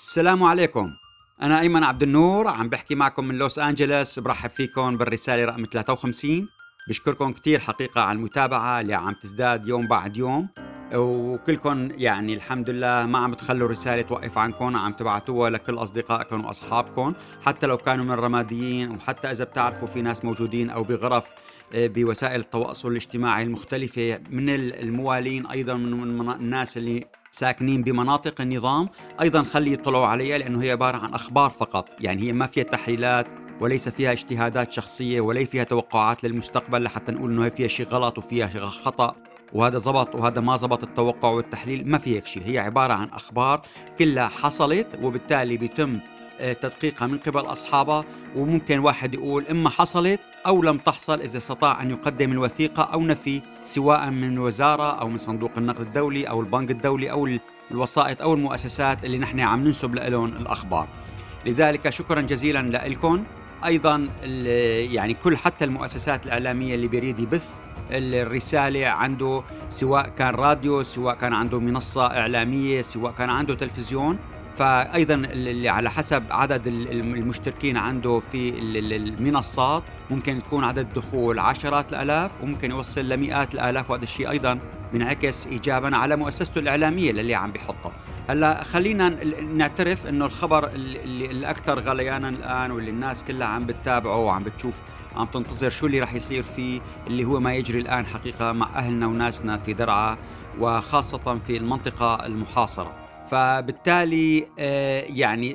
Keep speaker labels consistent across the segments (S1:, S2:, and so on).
S1: السلام عليكم. أنا أيمن عبد النور عم بحكي معكم من لوس أنجلوس برحب فيكم بالرسالة رقم 53 بشكركم كتير حقيقة على المتابعة اللي عم تزداد يوم بعد يوم. وكلكم يعني الحمد لله ما عم تخلوا الرسالة توقف عنكم عم تبعتوها لكل أصدقائكم وأصحابكم. حتى لو كانوا من الرماديين وحتى إذا بتعرفوا في ناس موجودين أو بغرف آه، بوسائل التواصل الاجتماعي المختلفة من الموالين أيضا من الناس اللي ساكنين بمناطق النظام. أيضا خلي يطلعوا عليها لأنه هي عبارة عن أخبار فقط. يعني هي ما فيها تحليلات وليس فيها اجتهادات شخصية وليس فيها توقعات للمستقبل لحتى نقول أنه فيها شيء غلط وفيها شيء خطأ. وهذا زبط وهذا ما زبط التوقع والتحليل. ما في هيك شيء. هي عبارة عن أخبار كلها حصلت وبالتالي بيتم آه، تدقيقها من قبل أصحابها. وممكن واحد يقول إما حصلت أو لم تحصل إذا استطاع أن يقدم الوثيقة أو نفي سواء من الوزارة أو من صندوق النقد الدولي أو البنك الدولي أو الوسائط أو المؤسسات اللي نحن عم ننسب لهم الأخبار. لذلك شكرا جزيلا لكم أيضا يعني كل حتى المؤسسات الإعلامية اللي بيريد يبث الرسالة عنده سواء كان راديو سواء كان عنده منصة إعلامية سواء كان عنده تلفزيون فايضا اللي على حسب عدد المشتركين عنده في المنصات ممكن يكون عدد الدخول عشرات الآلاف وممكن يوصل لمئات الآلاف وهذا الشيء أيضا بينعكس ايجابا على مؤسسته الإعلامية للي عم بيحطها. هلأ خلينا نعترف إنه الخبر اللي الأكثر غليانا الآن واللي الناس كلها عم بتتابعه وعم بتشوف عم تنتظر شو اللي راح يصير فيه اللي هو ما يجري الآن حقيقة مع أهلنا وناسنا في درعا وخاصة في المنطقة المحاصرة. فبالتالي آه، يعني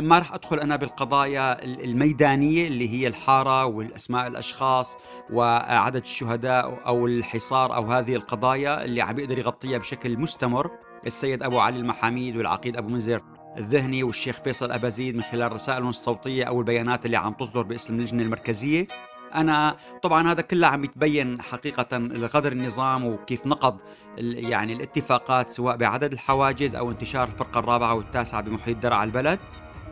S1: ما راح أدخل أنا بالقضايا الميدانية اللي هي الحارة والأسماء الأشخاص وعدد الشهداء أو الحصار أو هذه القضايا اللي عم يقدر يغطيها بشكل مستمر. السيد أبو علي المحاميد والعقيد أبو منذر الذهني والشيخ فيصل أبازيد من خلال رسائلهم الصوتيه أو البيانات اللي عم تصدر باسم اللجنة المركزية. أنا طبعا هذا كله عم يتبين حقيقة غدر النظام وكيف نقض يعني الاتفاقات سواء بعدد الحواجز أو انتشار الفرقة الرابعة والتاسعة بمحيط درع البلد.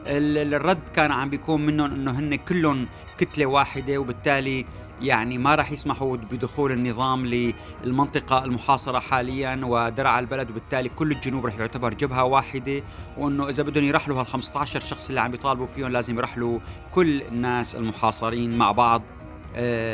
S1: الرد كان عم بيكون منهم إنه هن كلهم كتلة واحدة وبالتالي يعني ما راح يسمحوا بدخول النظام للمنطقة المحاصرة حاليا ودرع البلد وبالتالي كل الجنوب راح يعتبر جبهة واحدة وإنه إذا بدهم يرحلوا هال 15 شخص اللي عم بيطالبوا فيهم لازم يرحلوا كل الناس المحاصرين مع بعض.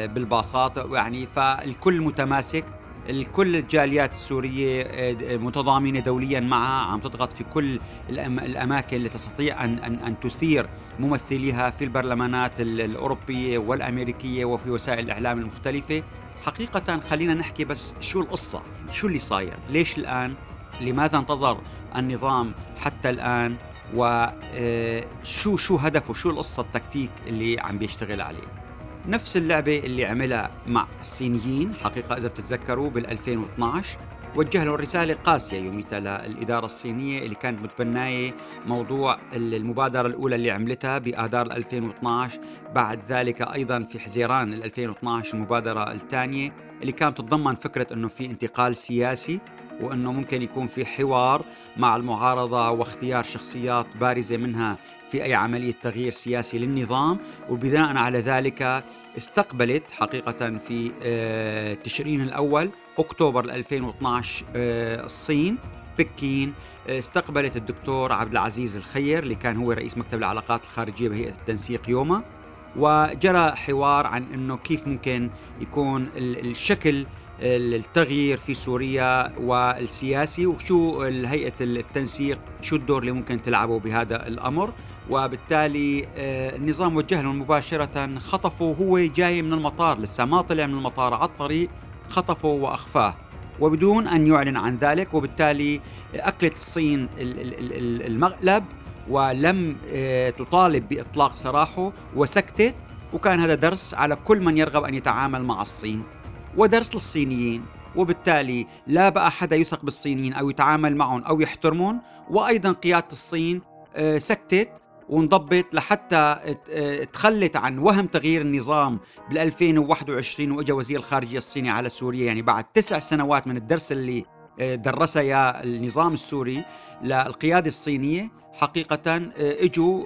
S1: بالباصات. يعني فالكل متماسك الكل الجاليات السورية آه، متضامنة دوليا معها عم تضغط في كل الأماكن اللي تستطيع أن, أن, أن تثير ممثليها في البرلمانات الأوروبية والأمريكية وفي وسائل الإعلام المختلفة. حقيقة خلينا نحكي بس شو القصة يعني شو اللي صاير؟ ليش الآن؟ لماذا انتظر النظام حتى الآن؟ وشو آه، شو هدفه؟ شو القصة التكتيك اللي عم بيشتغل عليه؟ نفس اللعبة اللي عملها مع الصينيين. حقيقة إذا بتتذكروا بال 2012 وجه لهم رسالة قاسية يوميتها للإدارة الصينية اللي كانت متبناية موضوع المبادرة الأولى اللي عملتها بآذار 2012 بعد ذلك أيضا في حزيران 2012 المبادرة الثانية اللي كانت تتضمن فكرة أنه في انتقال سياسي وأنه ممكن يكون في حوار مع المعارضة واختيار شخصيات بارزة منها في أي عملية تغيير سياسي للنظام وبناء على ذلك استقبلت حقيقة في آه، تشرين الأول أكتوبر 2012 آه، الصين بكين آه، استقبلت الدكتور عبد العزيز الخير اللي كان هو رئيس مكتب العلاقات الخارجية بهيئة التنسيق يوما وجرى حوار عن إنه كيف ممكن يكون الشكل التغيير في سوريا والسياسي وشو هيئة التنسيق شو الدور اللي ممكن تلعبه بهذا الأمر؟ وبالتالي آه، النظام وجه له مباشرة خطفه وهو جاي من المطار لسه ما طلع من المطار على الطريق خطفه وأخفاه. وبدون أن يعلن عن ذلك وبالتالي أكلت الصين المقلب ولم آه، تطالب بإطلاق سراحه وسكتت. وكان هذا درس على كل من يرغب أن يتعامل مع الصين. ودرس للصينيين وبالتالي لا بقى حدا يثق بالصينيين أو يتعامل معهم أو يحترمهم وأيضا قيادة الصين آه، سكتت وانضبط لحتى تخلت عن وهم تغيير النظام بال 2021 وإجا وزير الخارجية الصيني على سوريا. يعني بعد تسع سنوات من الدرس اللي آه، درسها النظام السوري للقيادة الصينية حقيقه آه، إجوا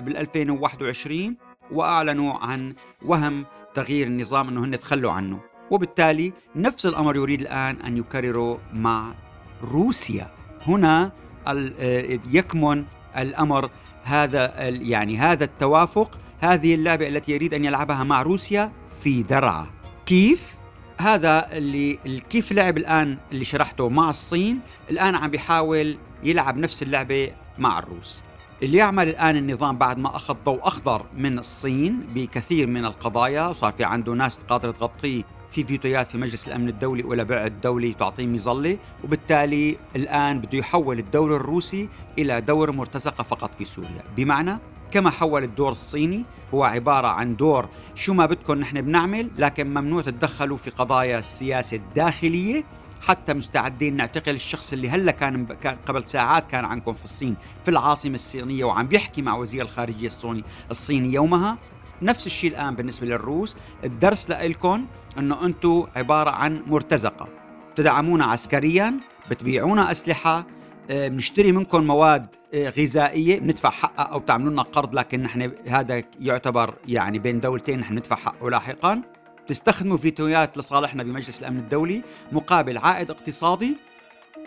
S1: بال 2021 وأعلنوا عن وهم تغيير النظام إنه هن تخلوا عنه. وبالتالي نفس الأمر يريد الآن أن يكرره مع روسيا. هنا آه، يكمن الأمر هذا يعني هذا التوافق هذه اللعبة التي يريد أن يلعبها مع روسيا في درعا. كيف؟ هذا اللي كيف لعب الآن اللي شرحته مع الصين؟ الآن عم بيحاول يلعب نفس اللعبة مع الروس. اللي يعمل الآن النظام بعد ما أخذ ضوء أخضر من الصين بكثير من القضايا وصار في عنده ناس قادرة تغطيه في فيتويات في مجلس الأمن الدولي ولا بعد دولي تعطيه مظلة وبالتالي الآن بده يحول الدور الروسي إلى دور مرتزقة فقط في سوريا. بمعنى كما حول الدور الصيني هو عبارة عن دور شو ما بدكم نحن بنعمل لكن ممنوع تتدخلوا في قضايا السياسة الداخلية. حتى مستعدين نعتقل الشخص اللي هلأ كان قبل ساعات كان عنكم في الصين في العاصمة الصينية وعم بيحكي مع وزير الخارجية الصيني الصيني يومها. نفس الشيء الآن بالنسبة للروس. الدرس لكم أنه أنتم عبارة عن مرتزقة. تدعمونا عسكريا بتبيعونا أسلحة آه، بنشتري منكم مواد آه، غذائية بندفع حقها أو تعملوا لنا قرض لكن نحن هذا يعتبر يعني بين دولتين نحن ندفع حقه لاحقا. تستخدموا فيتويات لصالحنا بمجلس الأمن الدولي مقابل عائد اقتصادي.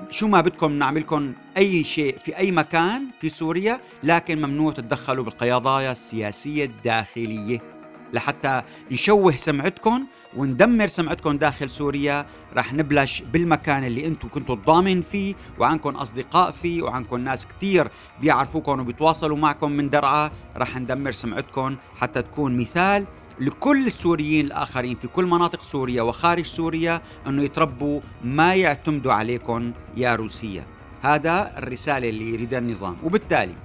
S1: شو ما بدكم نعملكم أي شيء في أي مكان في سوريا لكن ممنوع تتدخلوا بالقضايا السياسية الداخلية. لحتى نشوه سمعتكم وندمر سمعتكم داخل سوريا رح نبلش بالمكان اللي أنتم كنتوا ضامن فيه وعنكم أصدقاء فيه وعنكم ناس كثير بيعرفوكم وبيتواصلوا معكم من درعا. رح ندمر سمعتكم حتى تكون مثال لكل السوريين الآخرين في كل مناطق سوريا وخارج سوريا أنه يتربوا ما يعتمدوا عليكم يا روسيا هذا الرسالة اللي يريدها النظام. وبالتالي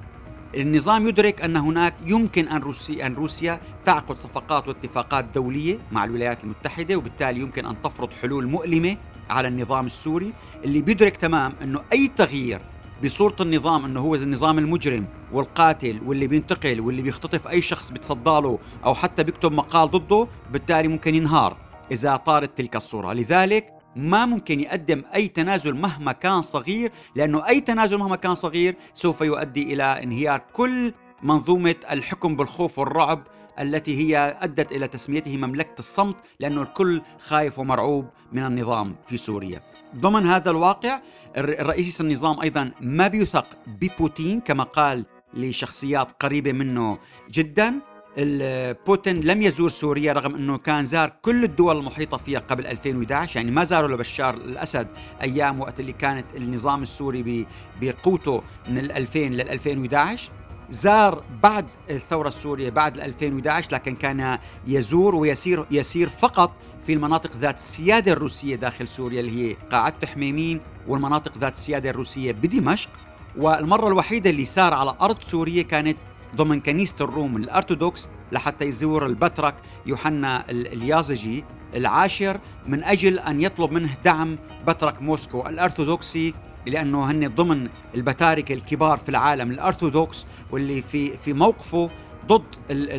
S1: النظام يدرك أن هناك يمكن أن روسيا, أن روسيا تعقد صفقات واتفاقات دولية مع الولايات المتحدة وبالتالي يمكن أن تفرض حلول مؤلمة على النظام السوري اللي بيدرك تمام أنه أي تغيير بصورة النظام أنه هو النظام المجرم والقاتل واللي بينتقل واللي بيختطف أي شخص بيتصدى له أو حتى بيكتب مقال ضده بالتالي ممكن ينهار إذا طارت تلك الصورة. لذلك ما ممكن يقدم أي تنازل مهما كان صغير لأنه أي تنازل مهما كان صغير سوف يؤدي إلى انهيار كل منظومة الحكم بالخوف والرعب التي هي أدت إلى تسميته مملكة الصمت لأنه الكل خايف ومرعوب من النظام في سوريا. ضمن هذا الواقع الرئيس النظام أيضا ما بيثق ببوتين كما قال لشخصيات قريبة منه جدا. بوتين لم يزور سوريا رغم أنه كان زار كل الدول المحيطة فيها قبل 2011 يعني ما زاروا لبشار الأسد أيام وقت اللي كانت النظام السوري بقوته من 2000 لل 2011 زار بعد الثورة السورية بعد 2011 لكن كان يزور ويسير يسير فقط في المناطق ذات السيادة الروسية داخل سوريا اللي هي قاعدة حميمين والمناطق ذات السيادة الروسية بدمشق. والمرة الوحيدة اللي سار على أرض سوريا كانت ضمن كنيسة الروم الأرثوذكس لحتى يزور البترك يوحنا اليازجي العاشر من أجل أن يطلب منه دعم بترك موسكو الأرثوذكسي. لأنه هن ضمن البتاركة الكبار في العالم الأرثوذكس واللي في في موقفه ضد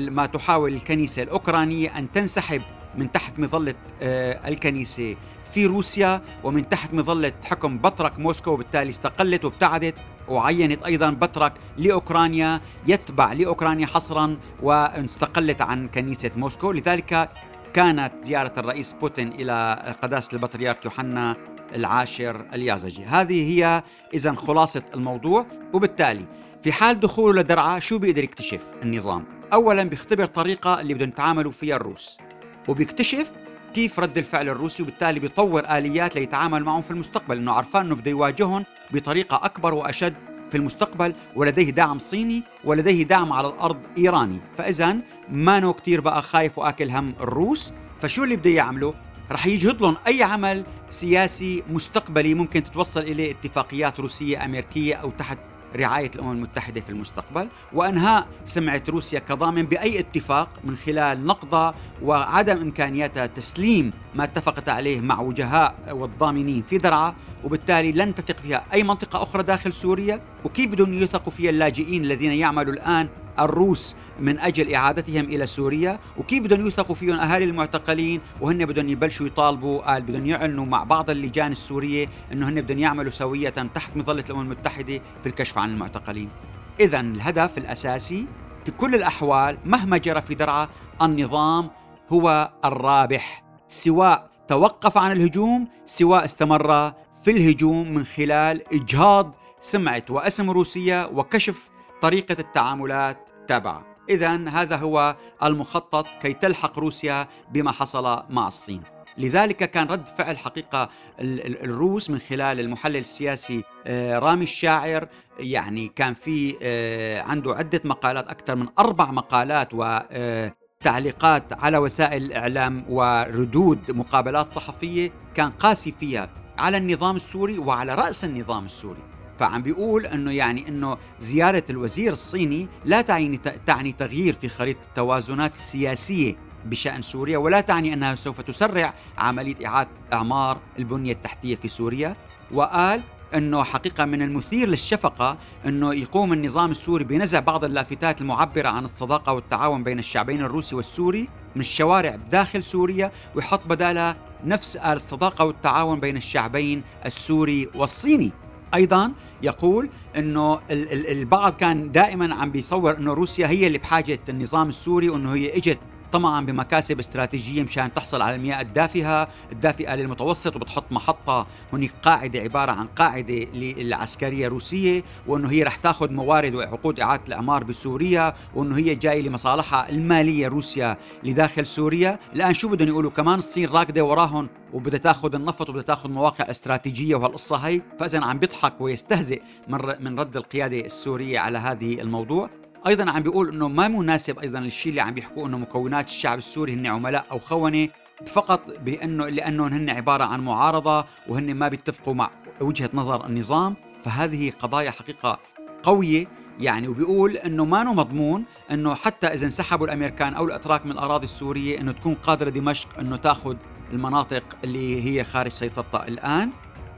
S1: ما تحاول الكنيسة الأوكرانية أن تنسحب من تحت مظلة آه، الكنيسة في روسيا ومن تحت مظلة حكم بطرك موسكو وبالتالي استقلت وابتعدت وعينت أيضا بطرك لأوكرانيا يتبع لأوكرانيا حصرا واستقلت عن كنيسة موسكو. لذلك كانت زيارة الرئيس بوتين إلى قداسة البطريرك يوحنا العاشر اليازجي. هذه هي اذا خلاصة الموضوع وبالتالي في حال دخوله لدرعا شو بيقدر يكتشف النظام؟ اولا بيختبر طريقة اللي بدهم يتعاملوا فيها الروس وبيكتشف كيف رد الفعل الروسي وبالتالي بيطور آليات ليتعامل معهم في المستقبل لأنه عرفان إنه بده يواجههم بطريقة أكبر وأشد في المستقبل ولديه دعم صيني ولديه دعم على الأرض إيراني. فاذا ما نو كثير بقى خايف وآكل هم الروس فشو اللي بده يعمله؟ رح يجهد لهم أي عمل سياسي مستقبلي ممكن تتوصل إليه اتفاقيات روسية أمريكية أو تحت رعاية الأمم المتحدة في المستقبل. وأنهاء سمعة روسيا كضامن بأي اتفاق من خلال نقضها وعدم إمكانياتها تسليم ما اتفقت عليه مع وجهاء والضامنين في درعا وبالتالي لن تثق فيها أي منطقة أخرى داخل سوريا. وكيف بدهم يثقوا فيها اللاجئين الذين يعملوا الآن الروس من أجل إعادتهم إلى سوريا وكيف بدهم يوثقوا فيهم أهالي المعتقلين وهن بدهم يبلشوا يطالبوا قال بدهم يعلنوا مع بعض اللجان السورية إنه هن بدهم يعملوا سوية تحت مظلة الأمم المتحدة في الكشف عن المعتقلين. اذا الهدف الأساسي في كل الأحوال مهما جرى في درعا النظام هو الرابح سواء توقف عن الهجوم سواء استمر في الهجوم من خلال إجهاض سمعه واسم روسيا وكشف طريقة التعاملات تابعة إذا هذا هو المخطط كي تلحق روسيا بما حصل مع الصين. لذلك كان رد فعل حقيقة الروس من خلال المحلل السياسي آه، رامي الشاعر. يعني كان في آه، عنده عدة مقالات أكثر من أربع مقالات و آه، تعليقات على وسائل الإعلام وردود مقابلات صحفية. كان قاسي فيها على النظام السوري وعلى رأس النظام السوري. فعم بيقول إنه يعني إنه زيارة الوزير الصيني لا تعني تعني تغيير في خريطة التوازنات السياسية بشأن سوريا ولا تعني أنها سوف تسرع عملية إعادة إعمار البنية التحتية في سوريا. وقال إنه حقيقة من المثير للشفقة إنه يقوم النظام السوري بنزع بعض اللافتات المعبرة عن الصداقة والتعاون بين الشعبين الروسي والسوري من الشوارع داخل سوريا ويحط بدالها نفس الصداقة والتعاون بين الشعبين السوري والصيني. أيضا يقول إنه البعض كان دائما عم بيصور إنه روسيا هي اللي بحاجة النظام السوري وإنه هي إجت طمعا بمكاسب استراتيجية مشان تحصل على المياه الدافئة. الدافئة للمتوسط وبتحط محطة هناك قاعدة عبارة عن قاعدة العسكرية روسية وأنه هي رح تاخذ موارد وعقود إعادة الإعمار بسوريا وأنه هي جاية لمصالحها المالية روسيا لداخل سوريا. الآن شو بدهم يقولوا؟ كمان الصين راكدة وراهم وبدها تاخذ النفط وبدها تاخذ مواقع استراتيجية وهالقصة هي. فاذا عم بيضحك ويستهزئ من رد القيادة السورية على هذه الموضوع. أيضا عم بيقول إنه ما مناسب أيضا الشيء اللي عم بيحكوه إنه مكونات الشعب السوري هن عملاء أو خونة فقط بانه لانهم هن عبارة عن معارضة وهن ما بيتفقوا مع وجهة نظر النظام. فهذه قضايا حقيقة قوية يعني. وبيقول إنه ما مضمون إنه حتى إذا انسحبوا الأمريكان أو الأتراك من الأراضي السورية إنه تكون قادرة دمشق إنه تأخذ المناطق اللي هي خارج سيطرتها الآن.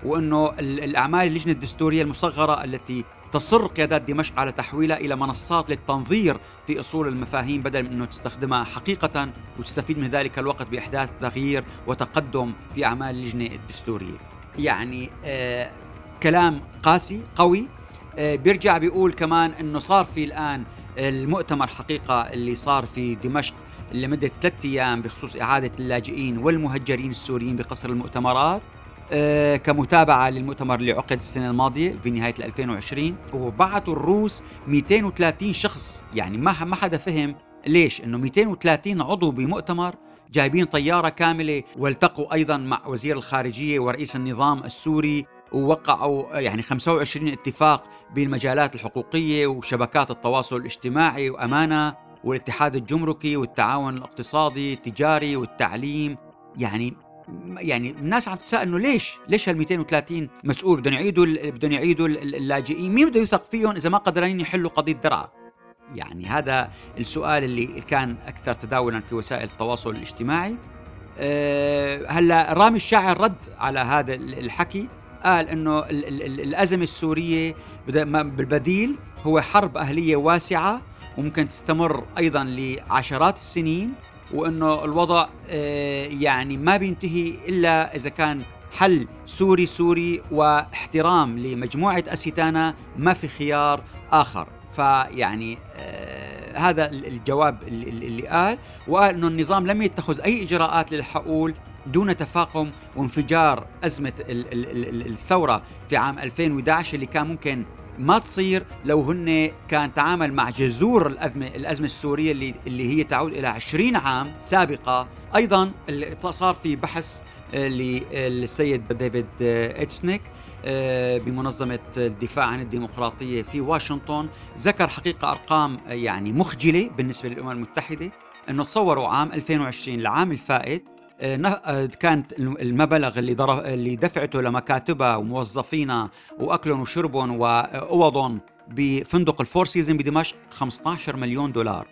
S1: وإنه الأعمال اللجنة الدستورية المصغرة التي تصر قيادات دمشق على تحويلها إلى منصات للتنظير في أصول المفاهيم بدل من أنه تستخدمها حقيقة وتستفيد من ذلك الوقت بإحداث تغيير وتقدم في أعمال اللجنه الدستورية. يعني آه كلام قاسي قوي آه بيرجع بيقول كمان أنه صار في الآن المؤتمر حقيقة اللي صار في دمشق لمدة ثلاثة أيام بخصوص إعادة اللاجئين والمهجرين السوريين بقصر المؤتمرات كمتابعة للمؤتمر اللي عقد السنة الماضية في نهاية 2020 وبعثوا الروس 230 شخص. يعني ما ما حدا فهم ليش إنه 230 عضو بمؤتمر جايبين طيارة كاملة والتقوا أيضا مع وزير الخارجية ورئيس النظام السوري ووقعوا يعني 25 اتفاق بالمجالات الحقوقية وشبكات التواصل الاجتماعي وأمانة والاتحاد الجمركي والتعاون الاقتصادي التجاري والتعليم. يعني يعني الناس عم تتساءل إنه ليش؟ ليش هال 230 مسؤول بدهم يعيدوا بدهم يعيدوا اللاجئين، مين بده يثق فيهم إذا ما قدرانين يحلوا قضية درعا؟ يعني هذا السؤال اللي كان أكثر تداولا في وسائل التواصل الاجتماعي. أه هلأ رامي الشاعر رد على هذا الحكي قال إنه الأزمة السورية بالبديل هو حرب أهلية واسعة وممكن تستمر أيضا لعشرات السنين وإنه الوضع آه، يعني ما بينتهي إلا إذا كان حل سوري سوري واحترام لمجموعة أستانا ما في خيار آخر. فيعني آه هذا الجواب اللي, اللي قال. وقال إنه النظام لم يتخذ أي إجراءات للحقول دون تفاقم وانفجار أزمة الثورة في عام 2011 اللي كان ممكن ما تصير لو هن كان تعامل مع جذور الأزمة الأزمة السورية اللي اللي هي تعود إلى 20 عام سابقة. أيضا صار في بحث آه، للسيد ديفيد آه، إتسنيك آه، بمنظمة الدفاع عن الديمقراطية في واشنطن. ذكر حقيقة أرقام يعني مخجلة بالنسبة للأمم المتحدة. أنه تصوروا عام 2020 العام الفائت كانت المبلغ اللي اللي دفعته لمكاتبها وموظفينها واكلهم وشربهم واوضهم بفندق الفور سيزون بدمشق 15 مليون دولار.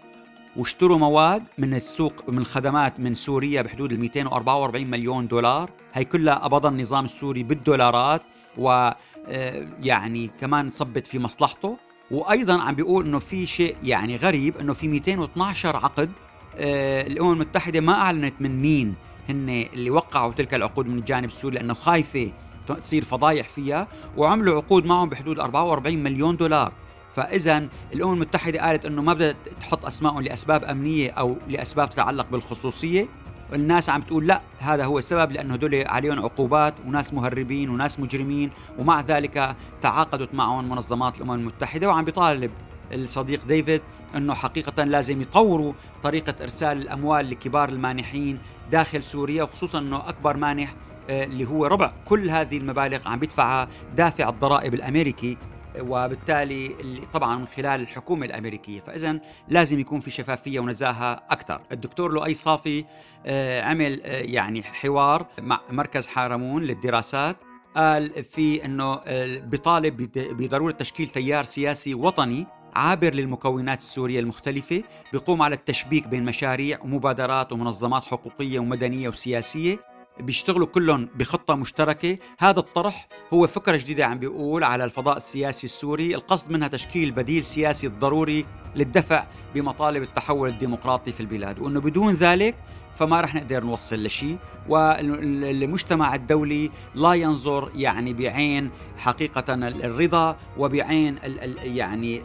S1: واشتروا مواد من السوق من الخدمات من سوريا بحدود ال 244 مليون دولار. هي كلها قبضها النظام السوري بالدولارات و آه، يعني كمان صبت في مصلحته. وأيضا عم بيقول إنه في شيء يعني غريب إنه في 212 عقد الأمم المتحدة ما أعلنت من مين. هن اللي وقعوا تلك العقود من الجانب السوري لأنه خايفة تصير فضايح فيها وعملوا عقود معهم بحدود 44 مليون دولار. فاذا الأمم المتحدة قالت إنه ما بدها تحط اسمائهم لأسباب أمنية أو لأسباب تتعلق بالخصوصية. والناس عم تقول لا هذا هو السبب لأنه هدول عليهم عقوبات وناس مهربين وناس مجرمين ومع ذلك تعاقدت معهم منظمات الأمم المتحدة وعم بيطالب. الصديق ديفيد أنه حقيقة لازم يطوروا طريقة إرسال الأموال لكبار المانحين داخل سوريا وخصوصا أنه أكبر مانح آه، اللي هو ربع. كل هذه المبالغ عم بيدفعها دافع الضرائب الأمريكي وبالتالي طبعا من خلال الحكومة الأمريكية. فاذا لازم يكون في شفافية ونزاهة أكثر. الدكتور لؤي صافي آه، عمل آه، يعني حوار مع مركز حارمون للدراسات. قال في إنه بيطالب بضرورة تشكيل تيار سياسي وطني. عابر للمكونات السورية المختلفة بيقوم على التشبيك بين مشاريع ومبادرات ومنظمات حقوقية ومدنية وسياسية. بيشتغلوا كلهم بخطة مشتركة. هذا الطرح هو فكرة جديدة عم بيقول على الفضاء السياسي السوري. القصد منها تشكيل بديل سياسي ضروري للدفع بمطالب التحول الديمقراطي في البلاد وأنه بدون ذلك فما رح نقدر نوصل لشيء والمجتمع الدولي لا ينظر يعني بعين حقيقة الرضا وبعين يعني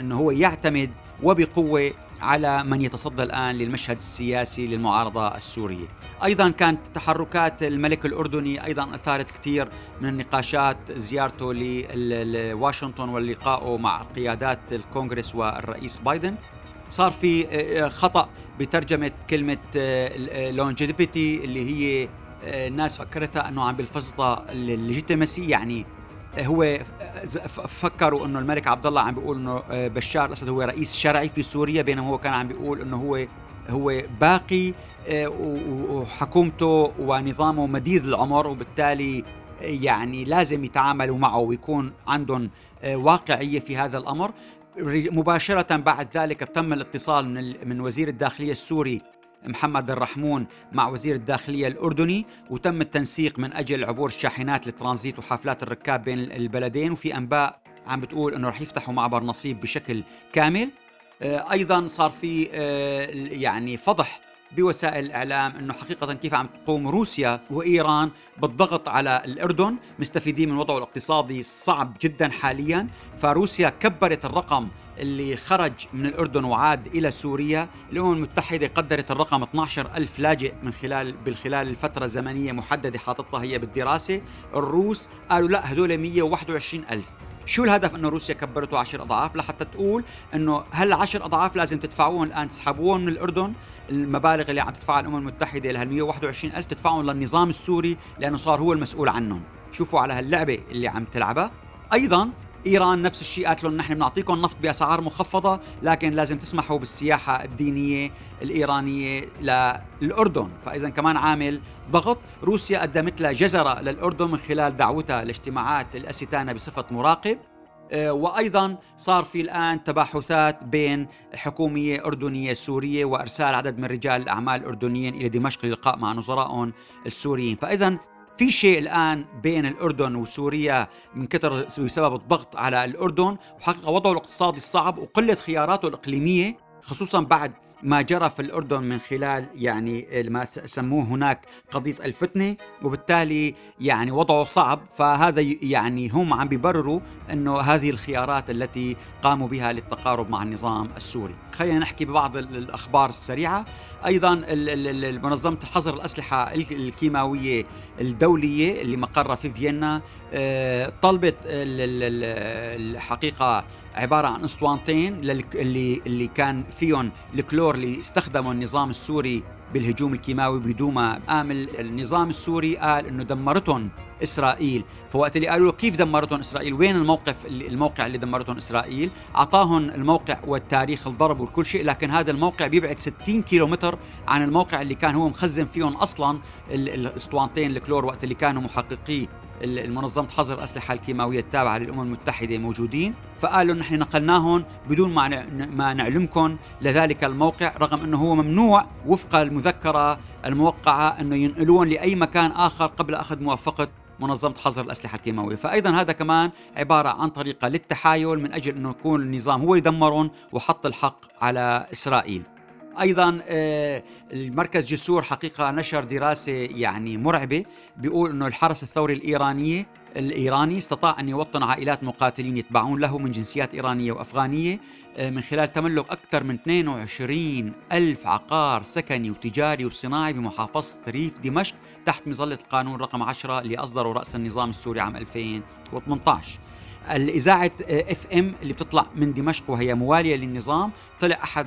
S1: إنه هو يعتمد وبقوة على من يتصدى الآن للمشهد السياسي للمعارضة السورية. أيضا كانت تحركات الملك الأردني أيضا أثارت كثير من النقاشات زيارته لواشنطن ولقائه مع قيادات الكونغرس والرئيس بايدن. صار في آه، آه، خطأ بترجمة كلمة longevity آه، اللي هي الناس فكرتها أنه عم بيقصد ال legitimacy يعني هو فكروا إنه الملك عبد الله عم بيقول إنه بشار الأسد هو رئيس شرعي في سوريا بينما هو كان عم بيقول إنه هو هو باقي وحكومته ونظامه مديد العمر وبالتالي يعني لازم يتعاملوا معه ويكون عندهم واقعية في هذا الأمر. مباشرة بعد ذلك تم الاتصال من من وزير الداخلية السوري محمد الرحمون مع وزير الداخلية الأردني وتم التنسيق من أجل عبور الشاحنات للترانزيت وحافلات الركاب بين البلدين وفي أنباء عم بتقول أنه رح يفتحوا معبر نصيب بشكل كامل. آه، أيضا صار في آه، يعني فضح بوسائل الإعلام إنه حقيقة كيف عم تقوم روسيا وإيران بالضغط على الأردن مستفيدين من وضعه الاقتصادي الصعب جدا حاليا. فروسيا كبرت الرقم اللي خرج من الأردن وعاد إلى سوريا الأمم المتحدة قدرت الرقم 12 ألف لاجئ من خلال بالخلال الفترة الزمنية محددة حاططها هي بالدراسة. الروس قالوا لا هذول 121 ألف. شو الهدف إنه روسيا كبرته عشر أضعاف؟ لحتى تقول إنه هل عشر أضعاف لازم تدفعوهم الآن؟ تسحبوهم من الأردن المبالغ اللي عم تدفعها الأمم المتحدة لهال 121 ألف تدفعهم للنظام السوري لأنه صار هو المسؤول عنهم. شوفوا على هاللعبة اللي عم تلعبها. أيضا إيران نفس الشيء قالت لهم نحن بنعطيكم نفط بأسعار مخفضة لكن لازم تسمحوا بالسياحة الدينية الإيرانية للأردن. فاذا كمان عامل ضغط روسيا قدمت لها جزرة للأردن من خلال دعوتها لاجتماعات الأستانة بصفة مراقب. آه، وأيضا صار في الآن تباحثات بين حكومية أردنية سورية وإرسال عدد من رجال الأعمال الأردنيين إلى دمشق للقاء مع نظرائهم السوريين. فاذا في شيء الآن بين الأردن وسوريا من كثر بسبب الضغط على الأردن وحقيقة وضعه الاقتصادي الصعب وقلة خياراته الإقليمية خصوصا بعد ما جرى في الأردن من خلال يعني ما سموه هناك قضية الفتنة وبالتالي يعني وضعه صعب. فهذا يعني هم عم بيبرروا أنه هذه الخيارات التي قاموا بها للتقارب مع النظام السوري. خلينا نحكي ببعض الأخبار السريعة. أيضا منظمة حظر الأسلحة الكيماوية الدولية اللي مقرها في فيينا آه، طلبت الحقيقة عبارة عن اسطوانتين اللي اللي كان فيهم الكلور اللي استخدمه النظام السوري بالهجوم الكيماوي بدون ما قام النظام السوري قال إنه دمرتهم إسرائيل. فوقت اللي قالوا كيف دمرتهم إسرائيل؟ وين الموقف الموقع اللي دمرتهم إسرائيل؟ أعطاهم الموقع والتاريخ الضرب وكل شيء لكن هذا الموقع بيبعد 60 كيلومتر عن الموقع اللي كان هو مخزن فيهم أصلا الاسطوانتين الكلور وقت اللي كانوا محققي المنظمة حظر الأسلحة الكيماوية التابعة للأمم المتحدة موجودين فقالوا نحن نقلناهم بدون ما ما نعلمكم. لذلك الموقع رغم أنه هو ممنوع وفق المذكرة الموقعة أنه ينقلون لأي مكان آخر قبل أخذ موافقة منظمة حظر الأسلحة الكيماوية. فأيضا هذا كمان عبارة عن طريقة للتحايل من أجل أنه يكون النظام هو يدمرهم وحط الحق على إسرائيل. أيضا آه، المركز جسور حقيقة نشر دراسة يعني مرعبة. بيقول إنه الحرس الثوري الإيرانية الإيراني استطاع أن يوطن عائلات مقاتلين يتبعون له من جنسيات إيرانية وأفغانية آه، من خلال تملك أكثر من 22 ألف عقار سكني وتجاري وصناعي بمحافظة ريف دمشق تحت مظلة القانون رقم 10 اللي أصدره رأس النظام السوري عام 2018 الإذاعة إف إم اللي بتطلع من دمشق وهي موالية للنظام طلع أحد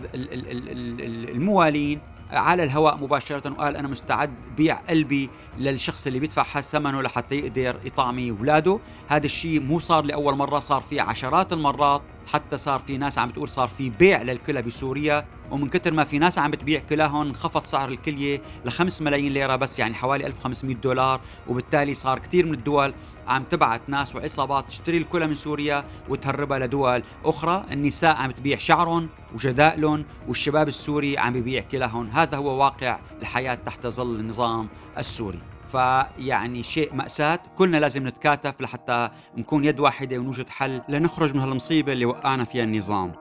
S1: الموالين على الهواء مباشرة وقال أنا مستعد بيع قلبي للشخص اللي بيدفع ثمنه لحتى يقدر يطعمي أولاده هذا الشيء مو صار لأول مرة صار في عشرات المرات. حتى صار في ناس عم بتقول صار في بيع للكلى بسوريا ومن كثر ما في ناس عم بتبيع كلاهن انخفض سعر الكلية ل 5 ملايين ليرة بس يعني حوالي 1500 دولار وبالتالي صار كثير من الدول عم تبعت ناس وعصابات تشتري الكلى من سوريا وتهربها لدول أخرى. النساء عم تبيع شعرهم وجدائلهم والشباب السوري عم ببيع كلاهن. هذا هو واقع الحياة تحت ظل النظام السوري. فيعني شيء مأساة. كلنا لازم نتكاتف لحتى نكون يد واحدة ونوجد حل. لنخرج من هالمصيبة اللي وقعنا فيها النظام.